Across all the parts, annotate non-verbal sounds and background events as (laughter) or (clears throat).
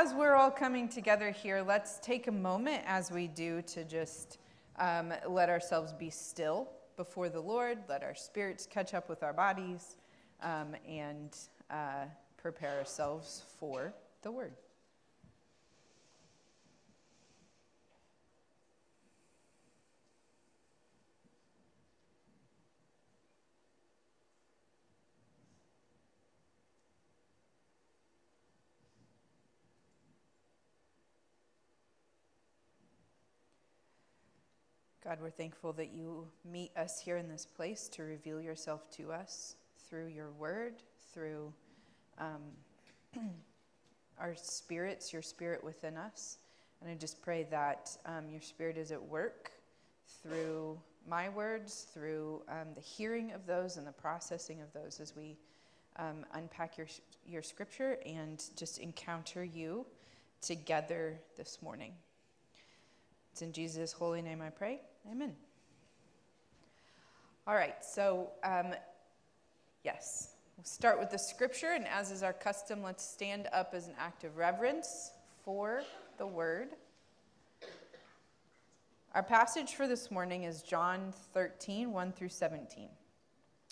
as we're all coming together here, let's take a moment as we do to just um, let ourselves be still before the Lord, let our spirits catch up with our bodies, um, and uh, prepare ourselves for the Word. God, we're thankful that you meet us here in this place to reveal yourself to us through your word, through um, (clears throat) our spirits, your spirit within us. And I just pray that um, your spirit is at work through my words, through um, the hearing of those and the processing of those as we um, unpack your, your scripture and just encounter you together this morning. It's in Jesus' holy name I pray. Amen. All right, so um, yes, we'll start with the scripture, and as is our custom, let's stand up as an act of reverence for the word. Our passage for this morning is John 13, 1 through 17.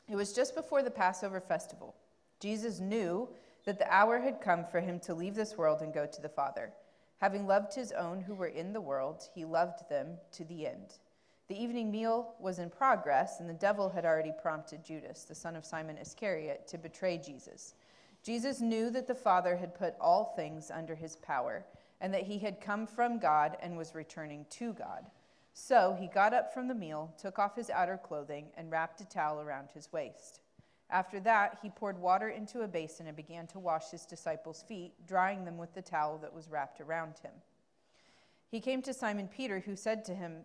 It was just before the Passover festival. Jesus knew that the hour had come for him to leave this world and go to the Father. Having loved his own who were in the world, he loved them to the end. The evening meal was in progress, and the devil had already prompted Judas, the son of Simon Iscariot, to betray Jesus. Jesus knew that the Father had put all things under his power, and that he had come from God and was returning to God. So he got up from the meal, took off his outer clothing, and wrapped a towel around his waist. After that, he poured water into a basin and began to wash his disciples' feet, drying them with the towel that was wrapped around him. He came to Simon Peter, who said to him,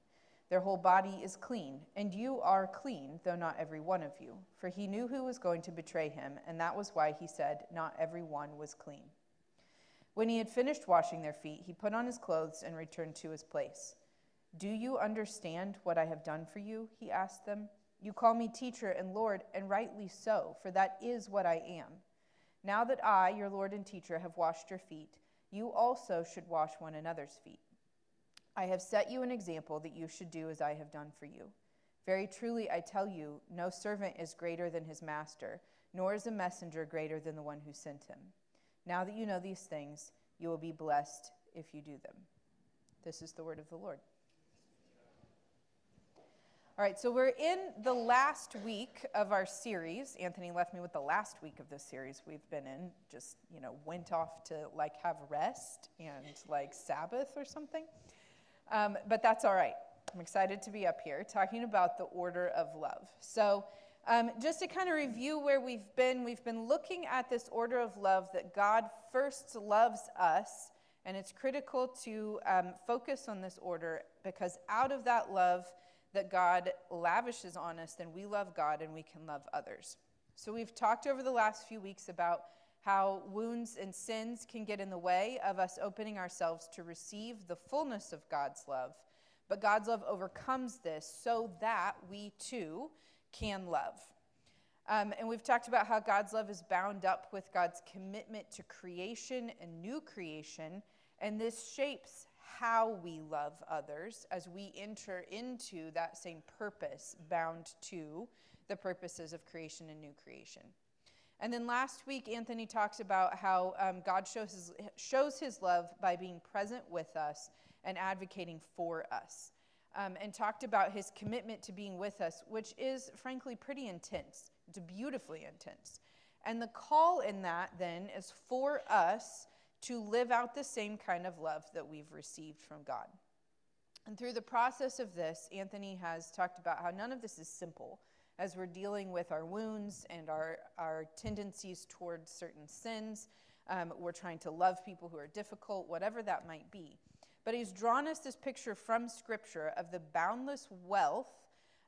Their whole body is clean, and you are clean, though not every one of you. For he knew who was going to betray him, and that was why he said, Not every one was clean. When he had finished washing their feet, he put on his clothes and returned to his place. Do you understand what I have done for you? He asked them. You call me teacher and Lord, and rightly so, for that is what I am. Now that I, your Lord and teacher, have washed your feet, you also should wash one another's feet. I have set you an example that you should do as I have done for you. Very truly, I tell you, no servant is greater than his master, nor is a messenger greater than the one who sent him. Now that you know these things, you will be blessed if you do them. This is the word of the Lord. All right, so we're in the last week of our series. Anthony left me with the last week of this series we've been in. Just, you know, went off to like have rest and like Sabbath or something. Um, but that's all right. I'm excited to be up here talking about the order of love. So, um, just to kind of review where we've been, we've been looking at this order of love that God first loves us, and it's critical to um, focus on this order because out of that love that God lavishes on us, then we love God and we can love others. So, we've talked over the last few weeks about how wounds and sins can get in the way of us opening ourselves to receive the fullness of God's love. But God's love overcomes this so that we too can love. Um, and we've talked about how God's love is bound up with God's commitment to creation and new creation. And this shapes how we love others as we enter into that same purpose bound to the purposes of creation and new creation. And then last week, Anthony talks about how um, God shows his, shows his love by being present with us and advocating for us. Um, and talked about his commitment to being with us, which is frankly pretty intense. It's beautifully intense. And the call in that then is for us to live out the same kind of love that we've received from God. And through the process of this, Anthony has talked about how none of this is simple as we're dealing with our wounds and our, our tendencies towards certain sins. Um, we're trying to love people who are difficult, whatever that might be. But he's drawn us this picture from Scripture of the boundless wealth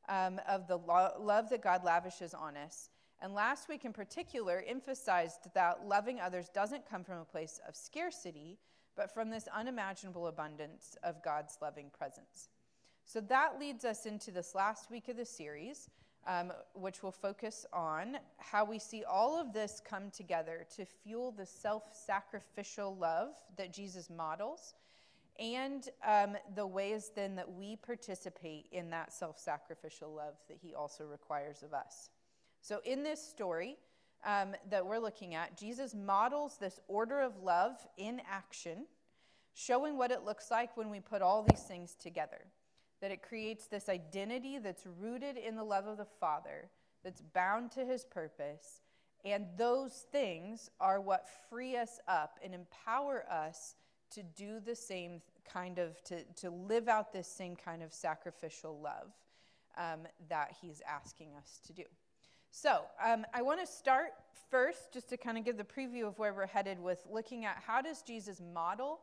um, of the lo- love that God lavishes on us. And last week in particular emphasized that loving others doesn't come from a place of scarcity, but from this unimaginable abundance of God's loving presence. So that leads us into this last week of the series, um, which will focus on how we see all of this come together to fuel the self sacrificial love that Jesus models and um, the ways then that we participate in that self sacrificial love that he also requires of us. So, in this story um, that we're looking at, Jesus models this order of love in action, showing what it looks like when we put all these things together that it creates this identity that's rooted in the love of the Father, that's bound to his purpose. And those things are what free us up and empower us to do the same kind of, to, to live out this same kind of sacrificial love um, that he's asking us to do. So, um, I want to start first just to kind of give the preview of where we're headed with looking at how does Jesus model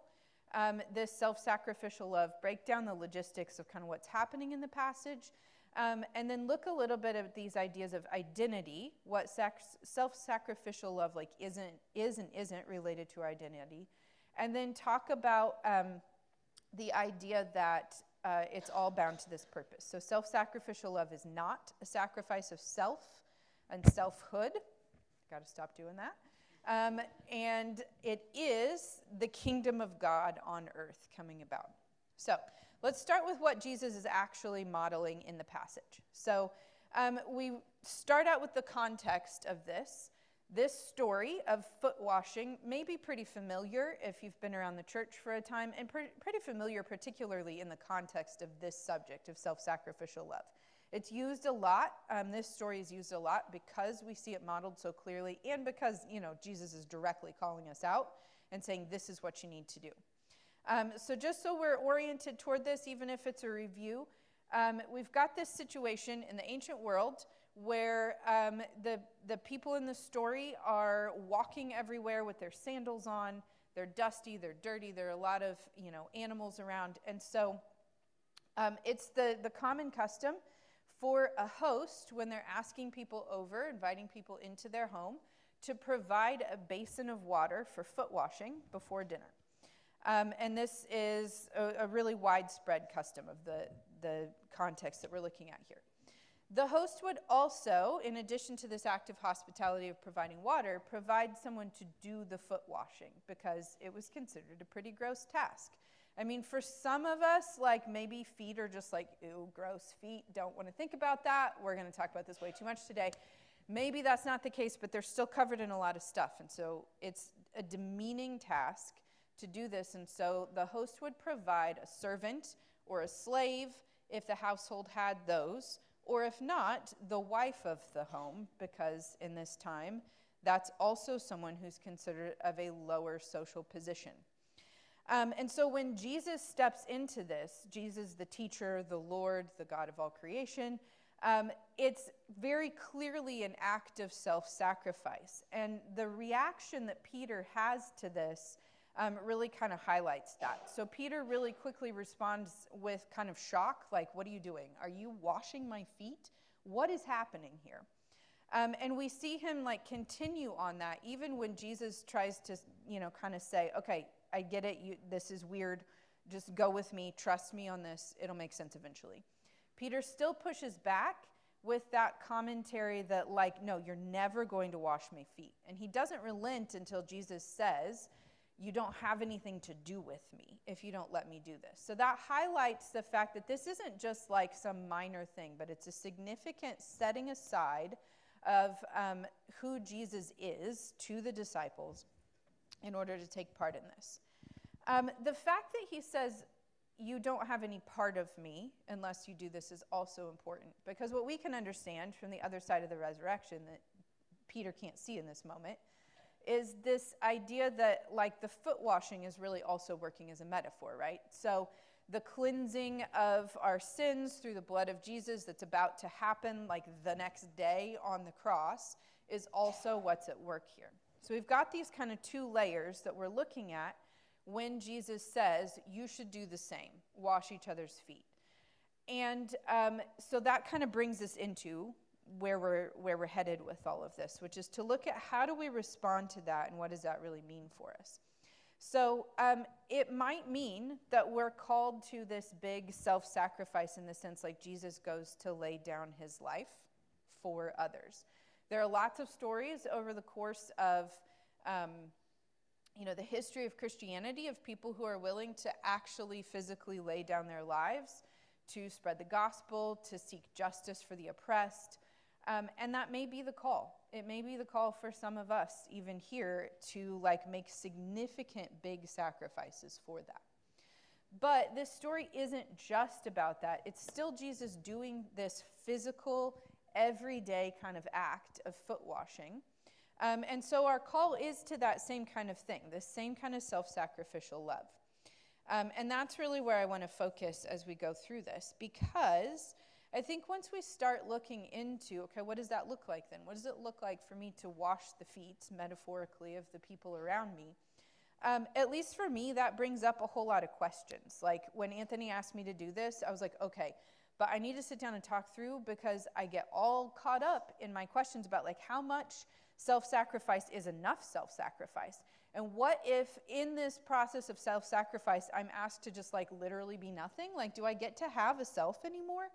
um, this self sacrificial love, break down the logistics of kind of what's happening in the passage, um, and then look a little bit at these ideas of identity, what self sacrificial love like isn't, is and isn't related to identity, and then talk about um, the idea that uh, it's all bound to this purpose. So, self sacrificial love is not a sacrifice of self and selfhood. Got to stop doing that. Um, and it is the kingdom of God on earth coming about. So let's start with what Jesus is actually modeling in the passage. So um, we start out with the context of this. This story of foot washing may be pretty familiar if you've been around the church for a time, and pre- pretty familiar, particularly in the context of this subject of self sacrificial love. It's used a lot. Um, this story is used a lot because we see it modeled so clearly and because, you know, Jesus is directly calling us out and saying, this is what you need to do. Um, so, just so we're oriented toward this, even if it's a review, um, we've got this situation in the ancient world where um, the, the people in the story are walking everywhere with their sandals on. They're dusty, they're dirty, there are a lot of you know, animals around. And so, um, it's the, the common custom for a host when they're asking people over, inviting people into their home, to provide a basin of water for foot washing before dinner. Um, and this is a, a, really widespread custom of the, the context that we're looking at here. The host would also, in addition to this act of hospitality of providing water, provide someone to do the foot washing because it was considered a pretty gross task. I mean, for some of us, like maybe feet are just like, ew, gross feet, don't want to think about that. We're going to talk about this way too much today. Maybe that's not the case, but they're still covered in a lot of stuff. And so it's a demeaning task to do this. And so the host would provide a servant or a slave if the household had those, or if not, the wife of the home, because in this time, that's also someone who's considered of a lower social position. Um, and so when Jesus steps into this, Jesus, the teacher, the Lord, the God of all creation, um, it's very clearly an act of self sacrifice. And the reaction that Peter has to this um, really kind of highlights that. So Peter really quickly responds with kind of shock like, What are you doing? Are you washing my feet? What is happening here? Um, and we see him like continue on that, even when Jesus tries to, you know, kind of say, okay, I get it. You, this is weird. Just go with me. Trust me on this. It'll make sense eventually. Peter still pushes back with that commentary that, like, no, you're never going to wash my feet. And he doesn't relent until Jesus says, You don't have anything to do with me if you don't let me do this. So that highlights the fact that this isn't just like some minor thing, but it's a significant setting aside of um, who Jesus is to the disciples in order to take part in this. Um, the fact that he says, You don't have any part of me unless you do this is also important because what we can understand from the other side of the resurrection that Peter can't see in this moment is this idea that, like, the foot washing is really also working as a metaphor, right? So, the cleansing of our sins through the blood of Jesus that's about to happen, like the next day on the cross, is also what's at work here. So we've got these kind of two layers that we're looking at when Jesus says, You should do the same, wash each other's feet. And um, so that kind of brings us into where we're, where we're headed with all of this, which is to look at how do we respond to that and what does that really mean for us. So um, it might mean that we're called to this big self sacrifice in the sense like Jesus goes to lay down his life for others. There are lots of stories over the course of. Um, you know the history of christianity of people who are willing to actually physically lay down their lives to spread the gospel to seek justice for the oppressed um, and that may be the call. It may be the call for some of us, even here, to like make significant big sacrifices for that. But this story isn't just about that. It's still Jesus doing this physical, everyday kind of act of foot washing. Um, and so our call is to that same kind of thing, this same kind of self sacrificial love. Um, and that's really where I want to focus as we go through this because I think once we start looking into, okay, what does that look like then? What does it look like for me to wash the feet, metaphorically, of the people around me? Um, at least for me, that brings up a whole lot of questions. Like when Anthony asked me to do this, I was like, okay, but I need to sit down and talk through because I get all caught up in my questions about like how much self sacrifice is enough self sacrifice. And what if in this process of self sacrifice, I'm asked to just like literally be nothing? Like, do I get to have a self anymore?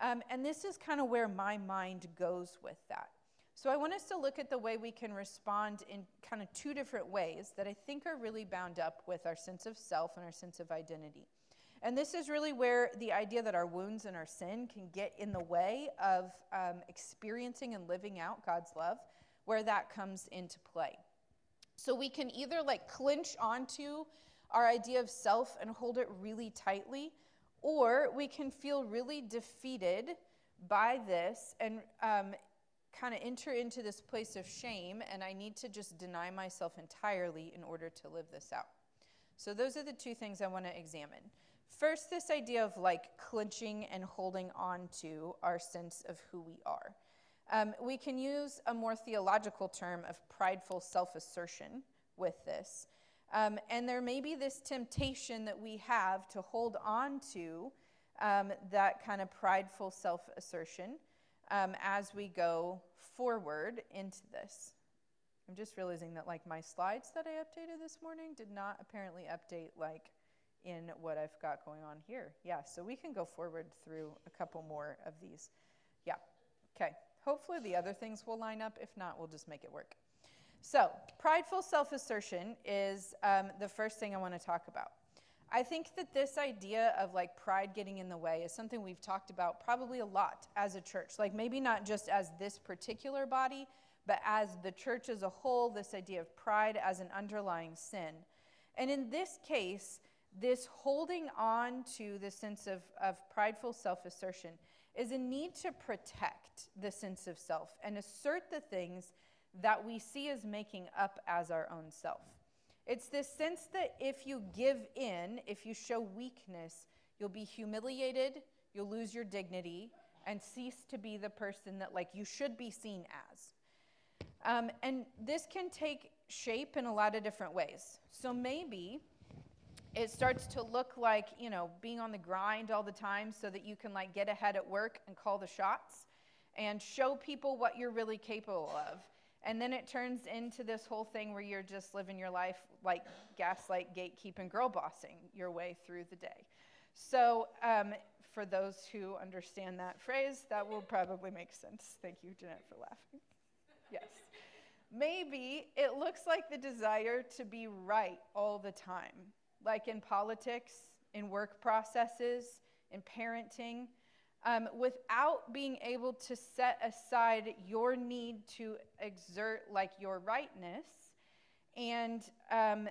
Um, and this is kind of where my mind goes with that. So I want us to look at the way we can respond in kind of two different ways that I think are really bound up with our sense of self and our sense of identity. And this is really where the idea that our wounds and our sin can get in the way of um, experiencing and living out God's love, where that comes into play. So we can either like clinch onto our idea of self and hold it really tightly, or we can feel really defeated by this and um, kind of enter into this place of shame, and I need to just deny myself entirely in order to live this out. So, those are the two things I want to examine. First, this idea of like clinching and holding on to our sense of who we are. Um, we can use a more theological term of prideful self assertion with this. Um, and there may be this temptation that we have to hold on to um, that kind of prideful self assertion um, as we go forward into this. I'm just realizing that, like, my slides that I updated this morning did not apparently update, like, in what I've got going on here. Yeah, so we can go forward through a couple more of these. Yeah, okay. Hopefully the other things will line up. If not, we'll just make it work. So, prideful self assertion is um, the first thing I want to talk about. I think that this idea of like pride getting in the way is something we've talked about probably a lot as a church. Like maybe not just as this particular body, but as the church as a whole, this idea of pride as an underlying sin. And in this case, this holding on to the sense of, of prideful self assertion is a need to protect the sense of self and assert the things that we see as making up as our own self. It's this sense that if you give in, if you show weakness, you'll be humiliated, you'll lose your dignity, and cease to be the person that like you should be seen as. Um, and this can take shape in a lot of different ways. So maybe it starts to look like you know being on the grind all the time so that you can like get ahead at work and call the shots and show people what you're really capable of and then it turns into this whole thing where you're just living your life like gaslight, gatekeeping, girl bossing your way through the day. So, um, for those who understand that phrase, that will probably make sense. Thank you, Jeanette, for laughing. Yes. Maybe it looks like the desire to be right all the time, like in politics, in work processes, in parenting um, without being able to set aside your need to exert like your rightness and um,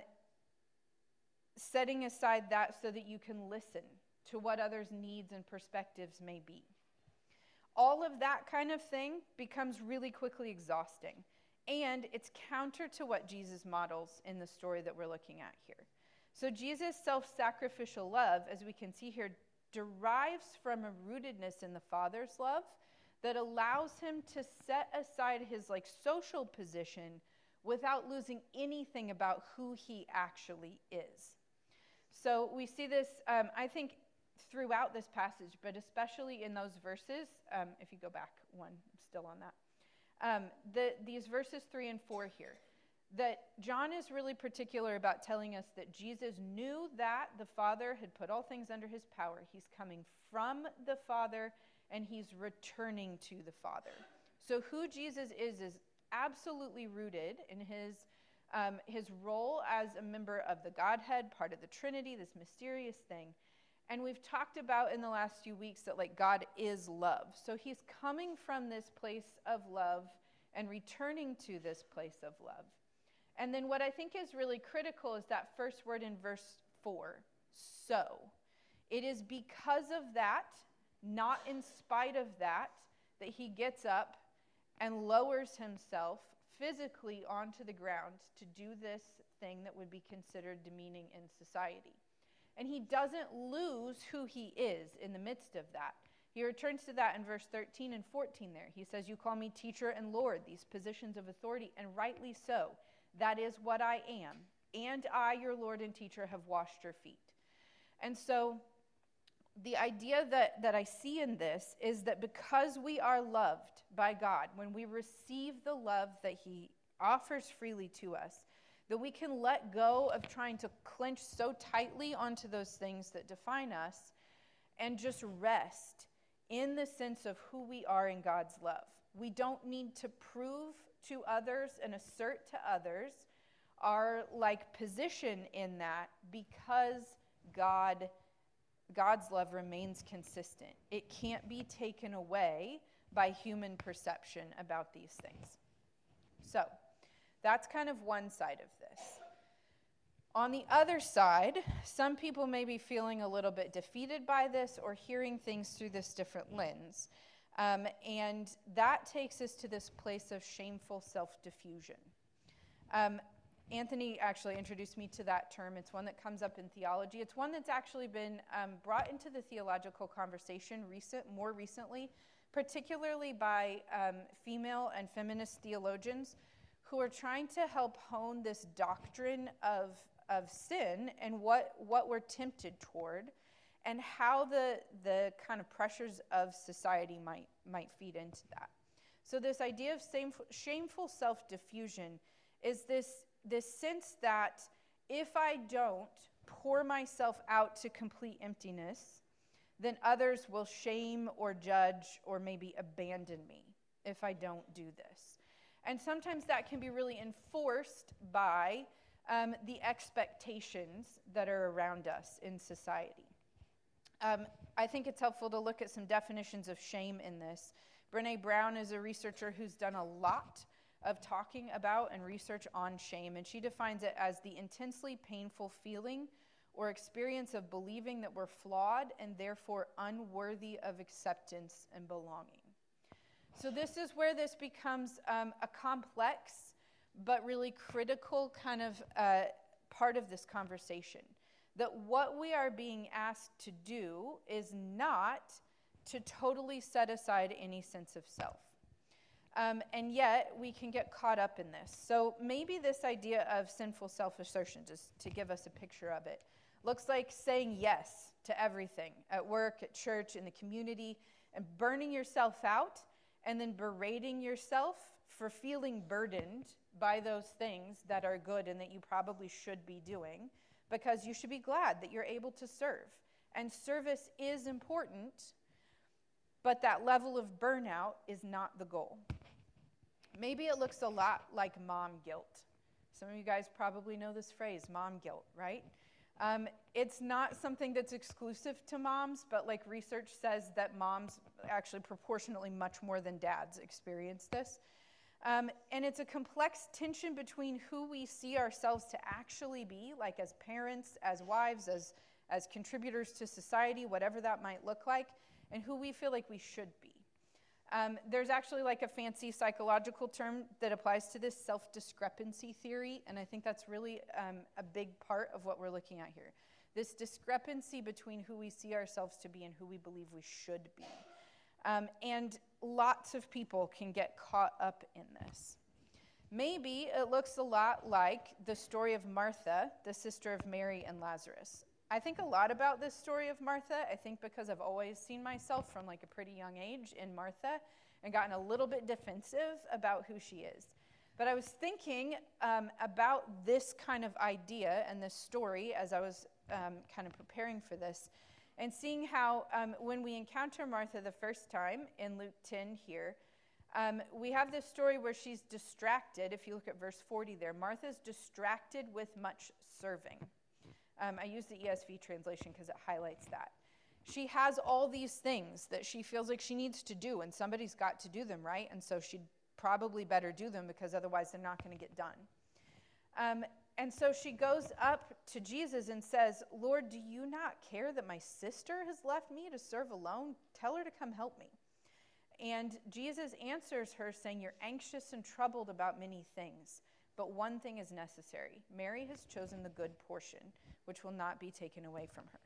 setting aside that so that you can listen to what others' needs and perspectives may be. All of that kind of thing becomes really quickly exhausting. And it's counter to what Jesus models in the story that we're looking at here. So, Jesus' self sacrificial love, as we can see here, derives from a rootedness in the Father's love that allows him to set aside his like social position without losing anything about who he actually is. So we see this, um, I think, throughout this passage, but especially in those verses. Um, if you go back one, still on that. Um, the, these verses three and four here, that John is really particular about telling us that Jesus knew that the Father had put all things under his power. He's coming from the Father and he's returning to the Father. So, who Jesus is, is absolutely rooted in his, um, his role as a member of the Godhead, part of the Trinity, this mysterious thing. And we've talked about in the last few weeks that, like, God is love. So, he's coming from this place of love and returning to this place of love. And then, what I think is really critical is that first word in verse 4 so. It is because of that not in spite of that, that he gets up and lowers himself physically onto the ground to do this thing that would be considered demeaning in society. And he doesn't lose who he is in the midst of that. He returns to that in verse 13 and 14 there. He says, You call me teacher and Lord, these positions of authority, and rightly so. That is what I am. And I, your Lord and teacher, have washed your feet. And so the idea that, that I see in this is that because we are loved by God, when we receive the love that He offers freely to us, that we can let go of trying to clench so tightly onto those things that define us and just rest in the sense of who we are in God's love. We don't need to prove to others and assert to others our like position in that because God God's love remains consistent. It can't be taken away by human perception about these things. So, that's kind of one side of this. On the other side, some people may be feeling a little bit defeated by this or hearing things through this different lens. Um, and that takes us to this place of shameful self diffusion. Um, Anthony actually introduced me to that term. It's one that comes up in theology. It's one that's actually been um, brought into the theological conversation recent, more recently, particularly by um, female and feminist theologians who are trying to help hone this doctrine of, of sin and what, what we're tempted toward and how the, the kind of pressures of society might, might feed into that. So, this idea of shameful, self diffusion is this this sense that if I don't pour myself out to complete emptiness, then others will shame or judge or maybe abandon me if I don't do this. And sometimes that can be really enforced by um, the expectations that are around us in society. Um, I think it's helpful to look at some definitions of shame in this. Brene Brown is a researcher who's done a lot of talking about and research on shame, and she defines it as the intensely painful feeling or experience of believing that we're flawed and therefore unworthy of acceptance and belonging. So, this is where this becomes um, a complex but really critical kind of uh, part of this conversation. That what we are being asked to do is not to totally set aside any sense of self. Um, and yet, we can get caught up in this. So, maybe this idea of sinful self assertion, just to give us a picture of it, looks like saying yes to everything at work, at church, in the community, and burning yourself out, and then berating yourself for feeling burdened by those things that are good and that you probably should be doing, because you should be glad that you're able to serve. And service is important, but that level of burnout is not the goal. Maybe it looks a lot like mom guilt. Some of you guys probably know this phrase, mom guilt, right? Um, it's not something that's exclusive to moms, but like research says that moms actually proportionately much more than dads experience this. Um, and it's a complex tension between who we see ourselves to actually be, like as parents, as wives, as, as contributors to society, whatever that might look like, and who we feel like we should be. Um, there's actually like a fancy psychological term that applies to this self discrepancy theory, and I think that's really um, a big part of what we're looking at here. This discrepancy between who we see ourselves to be and who we believe we should be. Um, and lots of people can get caught up in this. Maybe it looks a lot like the story of Martha, the sister of Mary and Lazarus. I think a lot about this story of Martha. I think because I've always seen myself from like a pretty young age in Martha and gotten a little bit defensive about who she is. But I was thinking um, about this kind of idea and this story as I was um, kind of preparing for this and seeing how um, when we encounter Martha the first time in Luke 10 here, um, we have this story where she's distracted. If you look at verse 40 there, Martha's distracted with much serving. Um, I use the ESV translation because it highlights that. She has all these things that she feels like she needs to do, and somebody's got to do them, right? And so she'd probably better do them because otherwise they're not going to get done. And so she goes up to Jesus and says, Lord, do you not care that my sister has left me to serve alone? Tell her to come help me. And Jesus answers her, saying, You're anxious and troubled about many things, but one thing is necessary. Mary has chosen the good portion, which will not be taken away from her.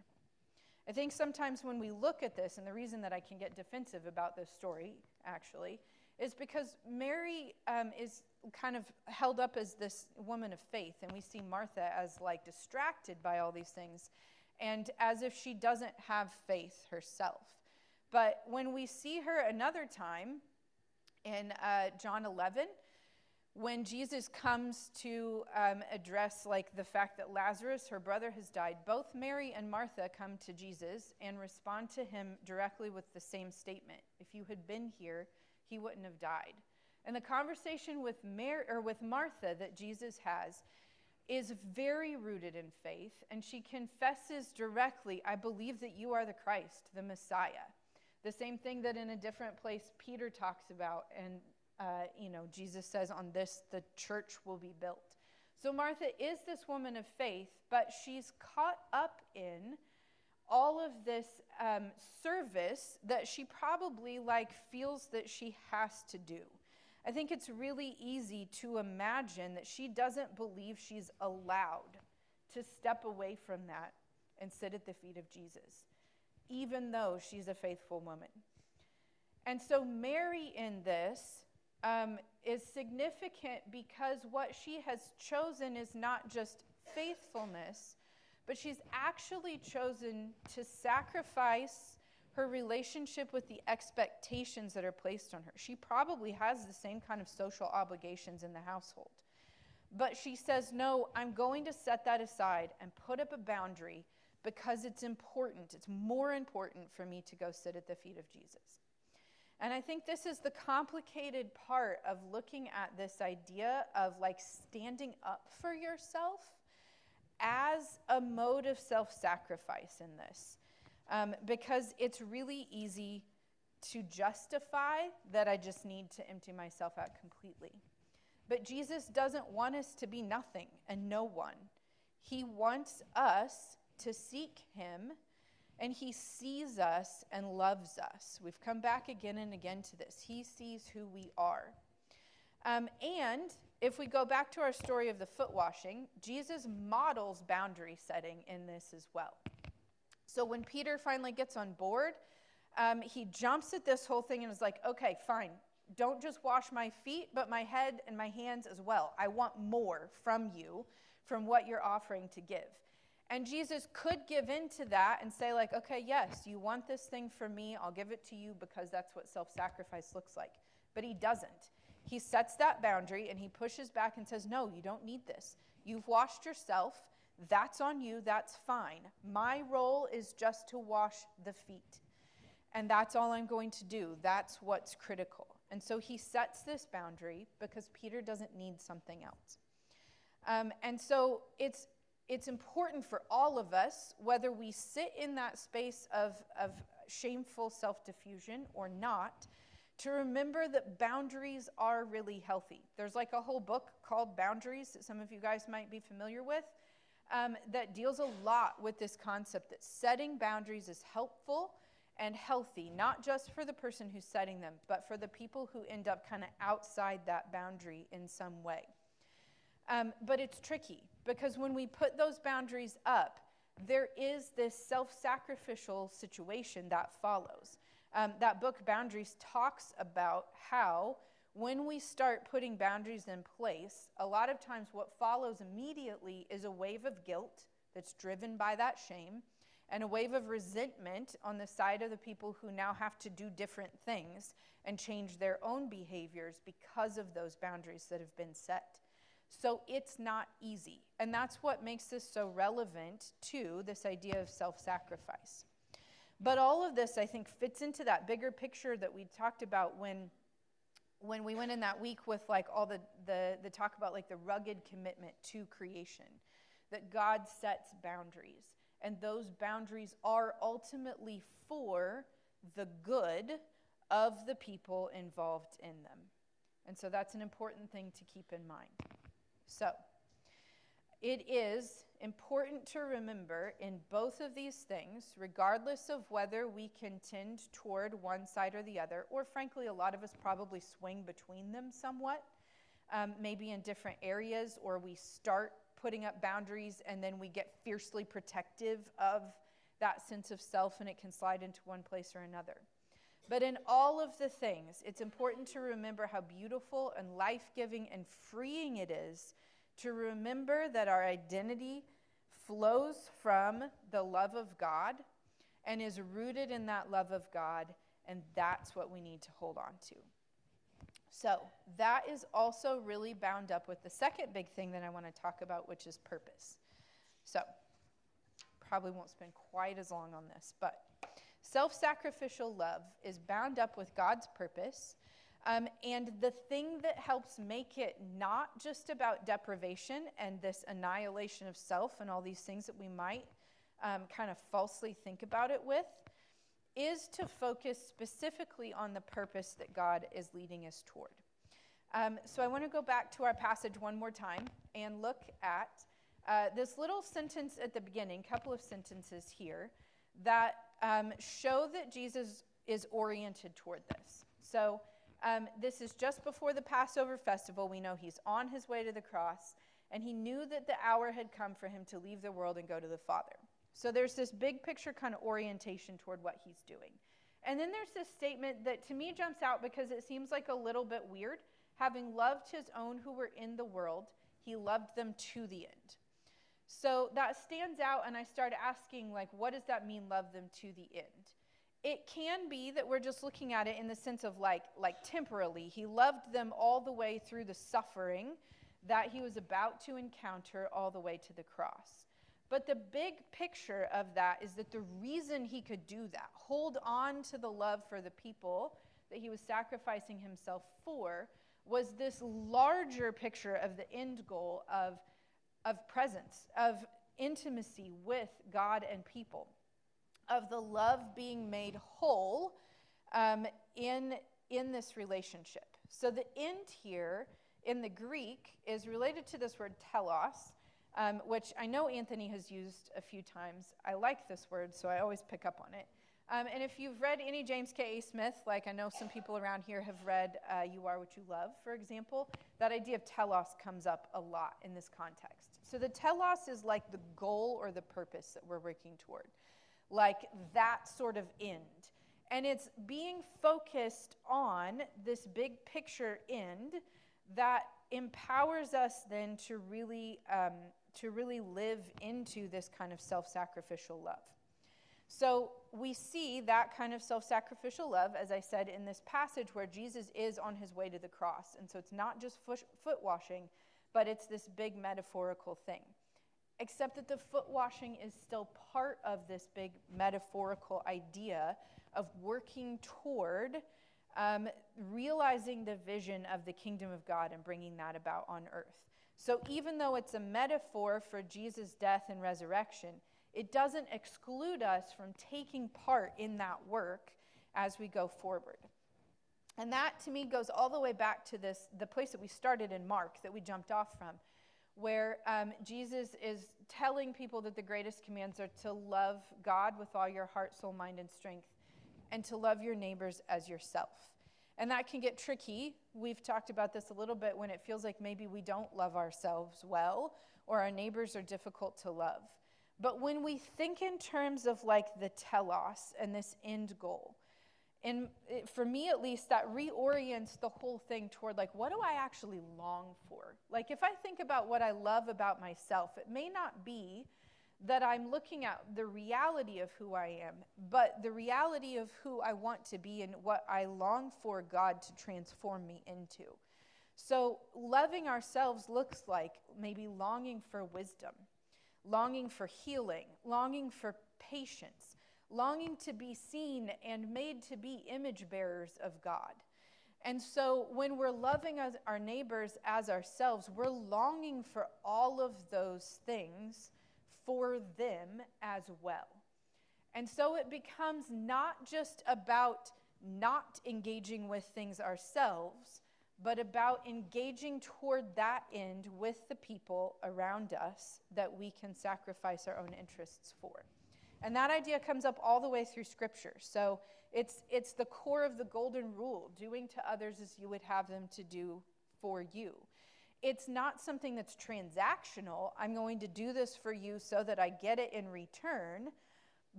I think sometimes when we look at this, and the reason that I can get defensive about this story, actually, is because Mary um, is kind of held up as this woman of faith, and we see Martha as like distracted by all these things and as if she doesn't have faith herself. But when we see her another time in uh, John 11, when Jesus comes to um, address like the fact that Lazarus, her brother, has died, both Mary and Martha come to Jesus and respond to him directly with the same statement: "If you had been here, he wouldn't have died. And the conversation with Mary or with Martha that Jesus has is very rooted in faith, and she confesses directly, I believe that you are the Christ, the Messiah. The same thing that in a different place Peter talks about, and uh, you know, Jesus says, On this the church will be built. So Martha is this woman of faith, but she's caught up in all of this um, service that she probably like feels that she has to do. I think it's really easy to imagine that she doesn't believe she's allowed to step away from that and sit at the feet of Jesus, even though she's a faithful woman. And so, Mary in this um, is significant because what she has chosen is not just faithfulness, but she's actually chosen to sacrifice her relationship with the expectations that are placed on her. She probably has the same kind of social obligations in the household. But she says, No, I'm going to set that aside and put up a boundary because it's important. It's more important for me to go sit at the feet of Jesus. And I think this is the complicated part of looking at this idea of like standing up for yourself as a mode of self sacrifice in this. Um, because it's really easy to justify that I just need to empty myself out completely. But Jesus doesn't want us to be nothing and no one. He wants us to seek Him, and He sees us and loves us. We've come back again and again to this. He sees who we are. Um, and if we go back to our story of the foot washing, Jesus models boundary setting in this as well. So when Peter finally gets on board, um, he jumps at this whole thing and is like, okay, fine. Don't just wash my feet, but my head and my hands as well. I want more from you, from what you're offering to give. And Jesus could give in to that and say, like, okay, yes, you want this thing from me. I'll give it to you because that's what self sacrifice looks like. But he doesn't. He sets that boundary and he pushes back and says, No, you don't need this. You've washed yourself. That's on you. That's fine. My role is just to wash the feet. And that's all I'm going to do. That's what's critical. And so he sets this boundary because Peter doesn't need something else. Um, and so it's, it's important for all of us, whether we sit in that space of, of shameful self diffusion or not, to remember that boundaries are really healthy. There's like a whole book called Boundaries that some of you guys might be familiar with um, that deals a lot with this concept that setting boundaries is helpful and healthy, not just for the person who's setting them, but for the people who end up kind of outside that boundary in some way. Um, but it's tricky because when we put those boundaries up, there is this self sacrificial situation that follows. Um, that book, Boundaries, talks about how when we start putting boundaries in place, a lot of times what follows immediately is a wave of guilt that's driven by that shame and a wave of resentment on the side of the people who now have to do different things and change their own behaviors because of those boundaries that have been set. So it's not easy. And that's what makes this so relevant to this idea of self sacrifice. But all of this, I think, fits into that bigger picture that we talked about when. When we went in that week with like all the, the, the talk about like the rugged commitment to creation, that God sets boundaries and those boundaries are ultimately for the good of the people involved in them. And so that's an important thing to keep in mind. So, it is important to remember in both of these things, regardless of whether we can tend toward one side or the other, or frankly, a lot of us probably swing between them somewhat, um, maybe in different areas, or we start putting up boundaries and then we get fiercely protective of that sense of self and it can slide into one place or another. But in all of the things, it's important to remember how beautiful and life giving and freeing it is to remember that our identity flows from the love of God and is rooted in that love of God, and that's what we need to hold on to. So, that is also really bound up with the second big thing that I want to talk about, which is purpose. So, probably won't spend quite as long on this, but self sacrificial love is bound up with God's purpose. Um, and the thing that helps make it not just about deprivation and this annihilation of self and all these things that we might um, kind of falsely think about it with is to focus specifically on the purpose that God is leading us toward. Um, so I want to go back to our passage one more time and look at uh, this little sentence at the beginning, couple of sentences here, that um, show that Jesus is oriented toward this. So um, this is just before the Passover festival. We know he's on his way to the cross, and he knew that the hour had come for him to leave the world and go to the Father. So there's this big picture kind of orientation toward what he's doing. And then there's this statement that to me jumps out because it seems like a little bit weird. Having loved his own who were in the world, he loved them to the end. So that stands out, and I start asking, like, what does that mean, love them to the end? It can be that we're just looking at it in the sense of like, like temporally. He loved them all the way through the suffering that he was about to encounter all the way to the cross. But the big picture of that is that the reason he could do that, hold on to the love for the people that he was sacrificing himself for, was this larger picture of the end goal of, of presence, of intimacy with God and people, of the love being made whole um, in, in this relationship. So the end here in the Greek is related to this word telos, um, which I know Anthony has used a few times. I like this word, so I always pick up on it. Um, and if you've read any James K. A. Smith, like I know some people around here have read uh, You Are What You Love, for example, that idea of telos comes up a lot in this context. So the telos is like the goal or the purpose that we're working toward, like that sort of end. And it's being focused on this big picture end that empowers us then to really um, to really live into this kind of self sacrificial love. So we see that kind of self sacrificial love, as I said, in this passage where Jesus is on his way to the cross. And so it's not just foot washing, but it's this big metaphorical thing. Except that the foot washing is still part of this big metaphorical idea of working toward um, realizing the vision of the kingdom of God and bringing that about on earth. So even though it's a metaphor for Jesus' death and resurrection, it doesn't exclude us from taking part in that work as we go forward. And that to me goes all the way back to this the place that we started in Mark that we jumped off from, where um, Jesus is telling people that the greatest commands are to love God with all your heart, soul, mind, and strength, and to love your neighbors as yourself. And that can get tricky. We've talked about this a little bit when it feels like maybe we don't love ourselves well or our neighbors are difficult to love. But when we think in terms of like the telos and this end goal, and for me at least, that reorients the whole thing toward like, what do I actually long for? Like, if I think about what I love about myself, it may not be that I'm looking at the reality of who I am, but the reality of who I want to be and what I long for God to transform me into. So, loving ourselves looks like maybe longing for wisdom, longing for healing, longing for patience, longing to be seen and made to be image bearers of God. And so, when we're loving our neighbors as ourselves, we're longing for all of those things for them as well. And so, it becomes not just about not engaging with things ourselves, but about engaging toward that end with the people around us that we can sacrifice our own interests for. And that idea comes up all the way through Scripture. So it's, it's the core of the golden rule doing to others as you would have them to do for you. It's not something that's transactional. I'm going to do this for you so that I get it in return.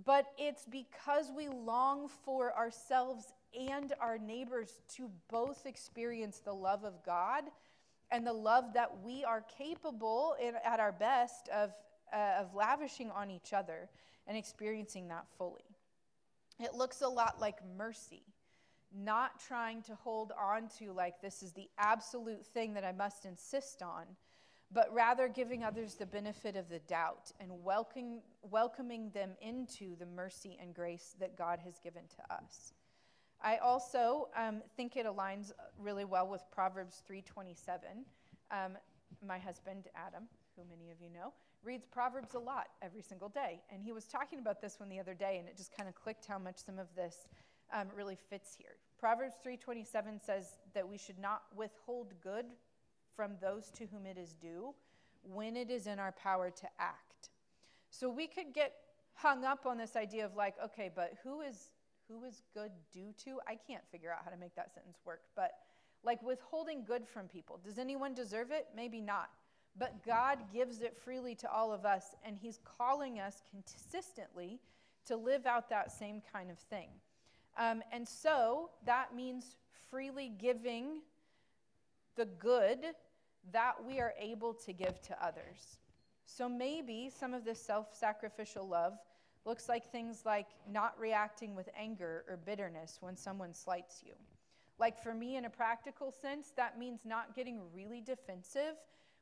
But it's because we long for ourselves and our neighbors to both experience the love of God and the love that we are capable in, at our best of, uh, of lavishing on each other and experiencing that fully. It looks a lot like mercy, not trying to hold on to, like, this is the absolute thing that I must insist on, but rather giving others the benefit of the doubt and welcoming, welcoming them into the mercy and grace that God has given to us. I also um, think it aligns really well with Proverbs 3:27. Um, my husband Adam, who many of you know, reads Proverbs a lot every single day, and he was talking about this one the other day, and it just kind of clicked how much some of this um, really fits here. Proverbs 3:27 says that we should not withhold good from those to whom it is due when it is in our power to act. So we could get hung up on this idea of like, okay, but who is who is good due to? I can't figure out how to make that sentence work, but like withholding good from people. Does anyone deserve it? Maybe not. But God gives it freely to all of us, and He's calling us consistently to live out that same kind of thing. Um, and so that means freely giving the good that we are able to give to others. So maybe some of this self sacrificial love looks like things like not reacting with anger or bitterness when someone slights you. Like for me, in a practical sense, that means not getting really defensive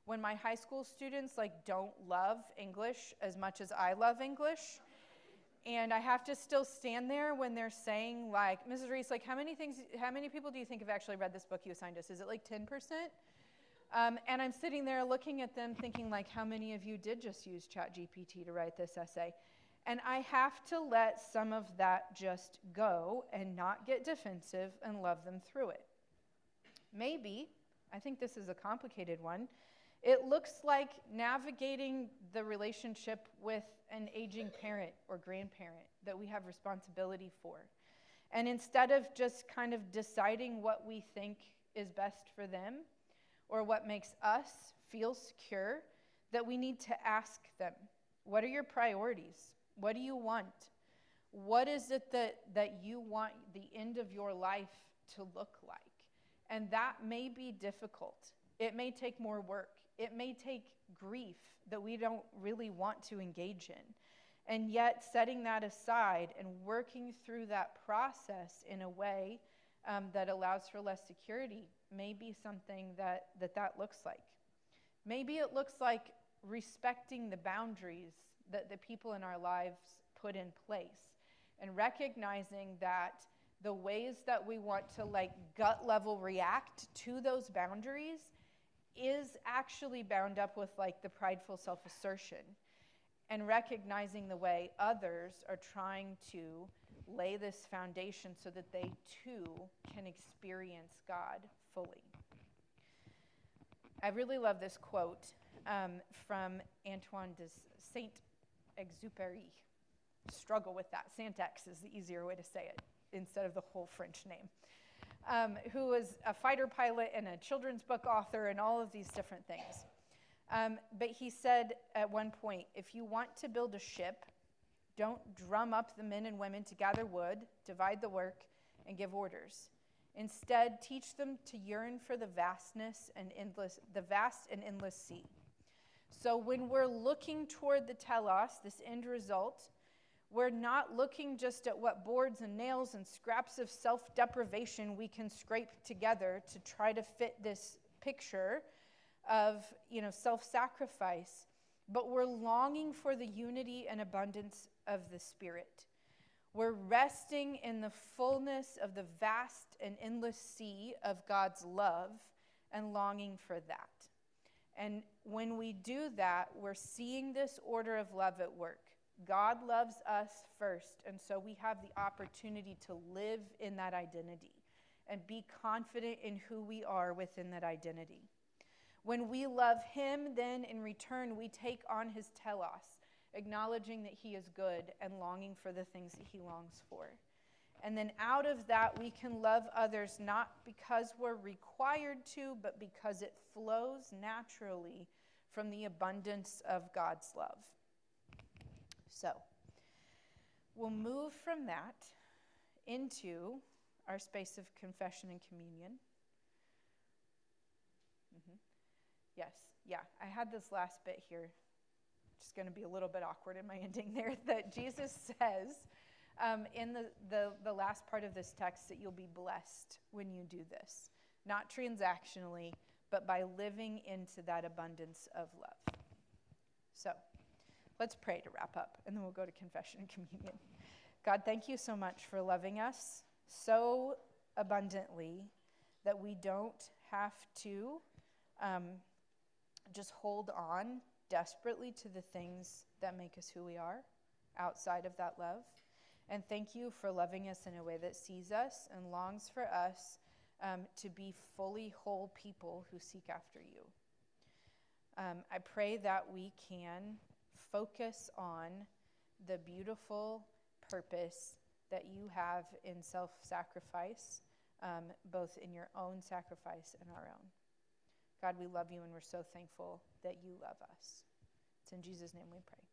when my high school students like don't love English as much as I love English. And I have to still stand there when they're saying like, Mrs. Reiss, like how many things, how many people do you think have actually read this book you assigned us? Is it like 10%? Um, and I'm sitting there looking at them thinking like, how many of you did just use ChatGPT to write this essay? And I have to let some of that just go and not get defensive and love them through it. Maybe, I think this is a complicated one, it looks like navigating the relationship with an aging parent or grandparent that we have responsibility for. And instead of just kind of deciding what we think is best for them or what makes us feel secure, that we need to ask them, What are your priorities? What do you want? What is it that, that you want the end of your life to look like? And that may be difficult. It may take more work. It may take grief that we don't really want to engage in. And yet, setting that aside and working through that process in a way um, that allows for less security may be something that, that that looks like. Maybe it looks like respecting the boundaries that the people in our lives put in place and recognizing that the ways that we want to like gut level react to those boundaries is actually bound up with like the prideful self assertion and recognizing the way others are trying to lay this foundation so that they too can experience God fully. I really love this quote um, from Antoine de Saint Exupéry. Struggle with that. Saint-Ex is the easier way to say it instead of the whole French name. Um, who was a fighter pilot and a children's book author and all of these different things. Um, but he said at one point if you want to build a ship, don't drum up the men and women to gather wood, divide the work, and give orders. Instead, teach them to yearn for the vastness and endless, the vast and endless sea. So when we're looking toward the telos, this end result, we're not looking just at what boards and nails and scraps of self deprivation we can scrape together to try to fit this picture of you know, self sacrifice, but we're longing for the unity and abundance of the Spirit. We're resting in the fullness of the vast and endless sea of God's love and longing for that. And when we do that, we're seeing this order of love at work. God loves us first, and so we have the opportunity to live in that identity and be confident in who we are within that identity. When we love Him, then in return, we take on His telos, acknowledging that He is good and longing for the things that He longs for. And then out of that, we can love others not because we're required to, but because it flows naturally from the abundance of God's love. So, we'll move from that into our space of confession and communion. Mm-hmm. Yes, yeah, I had this last bit here. Just going to be a little bit awkward in my (laughs) ending there. That Jesus says um, in the, the, the last part of this text that you'll be blessed when you do this, not transactionally, but by living into that abundance of love. So let's pray to wrap up, and then we'll go to confession and communion. God, thank you so much for loving us so abundantly that we don't have to um, just hold on desperately to the things that make us who we are outside of that love. And thank you for loving us in a way that sees us and longs for us um, to be fully whole people who seek after you. Um, I pray that we can focus on the beautiful purpose that you have in self sacrifice, um, both in your own sacrifice and our own. God, we love you and we're so thankful that you love us. It's in Jesus' name we pray.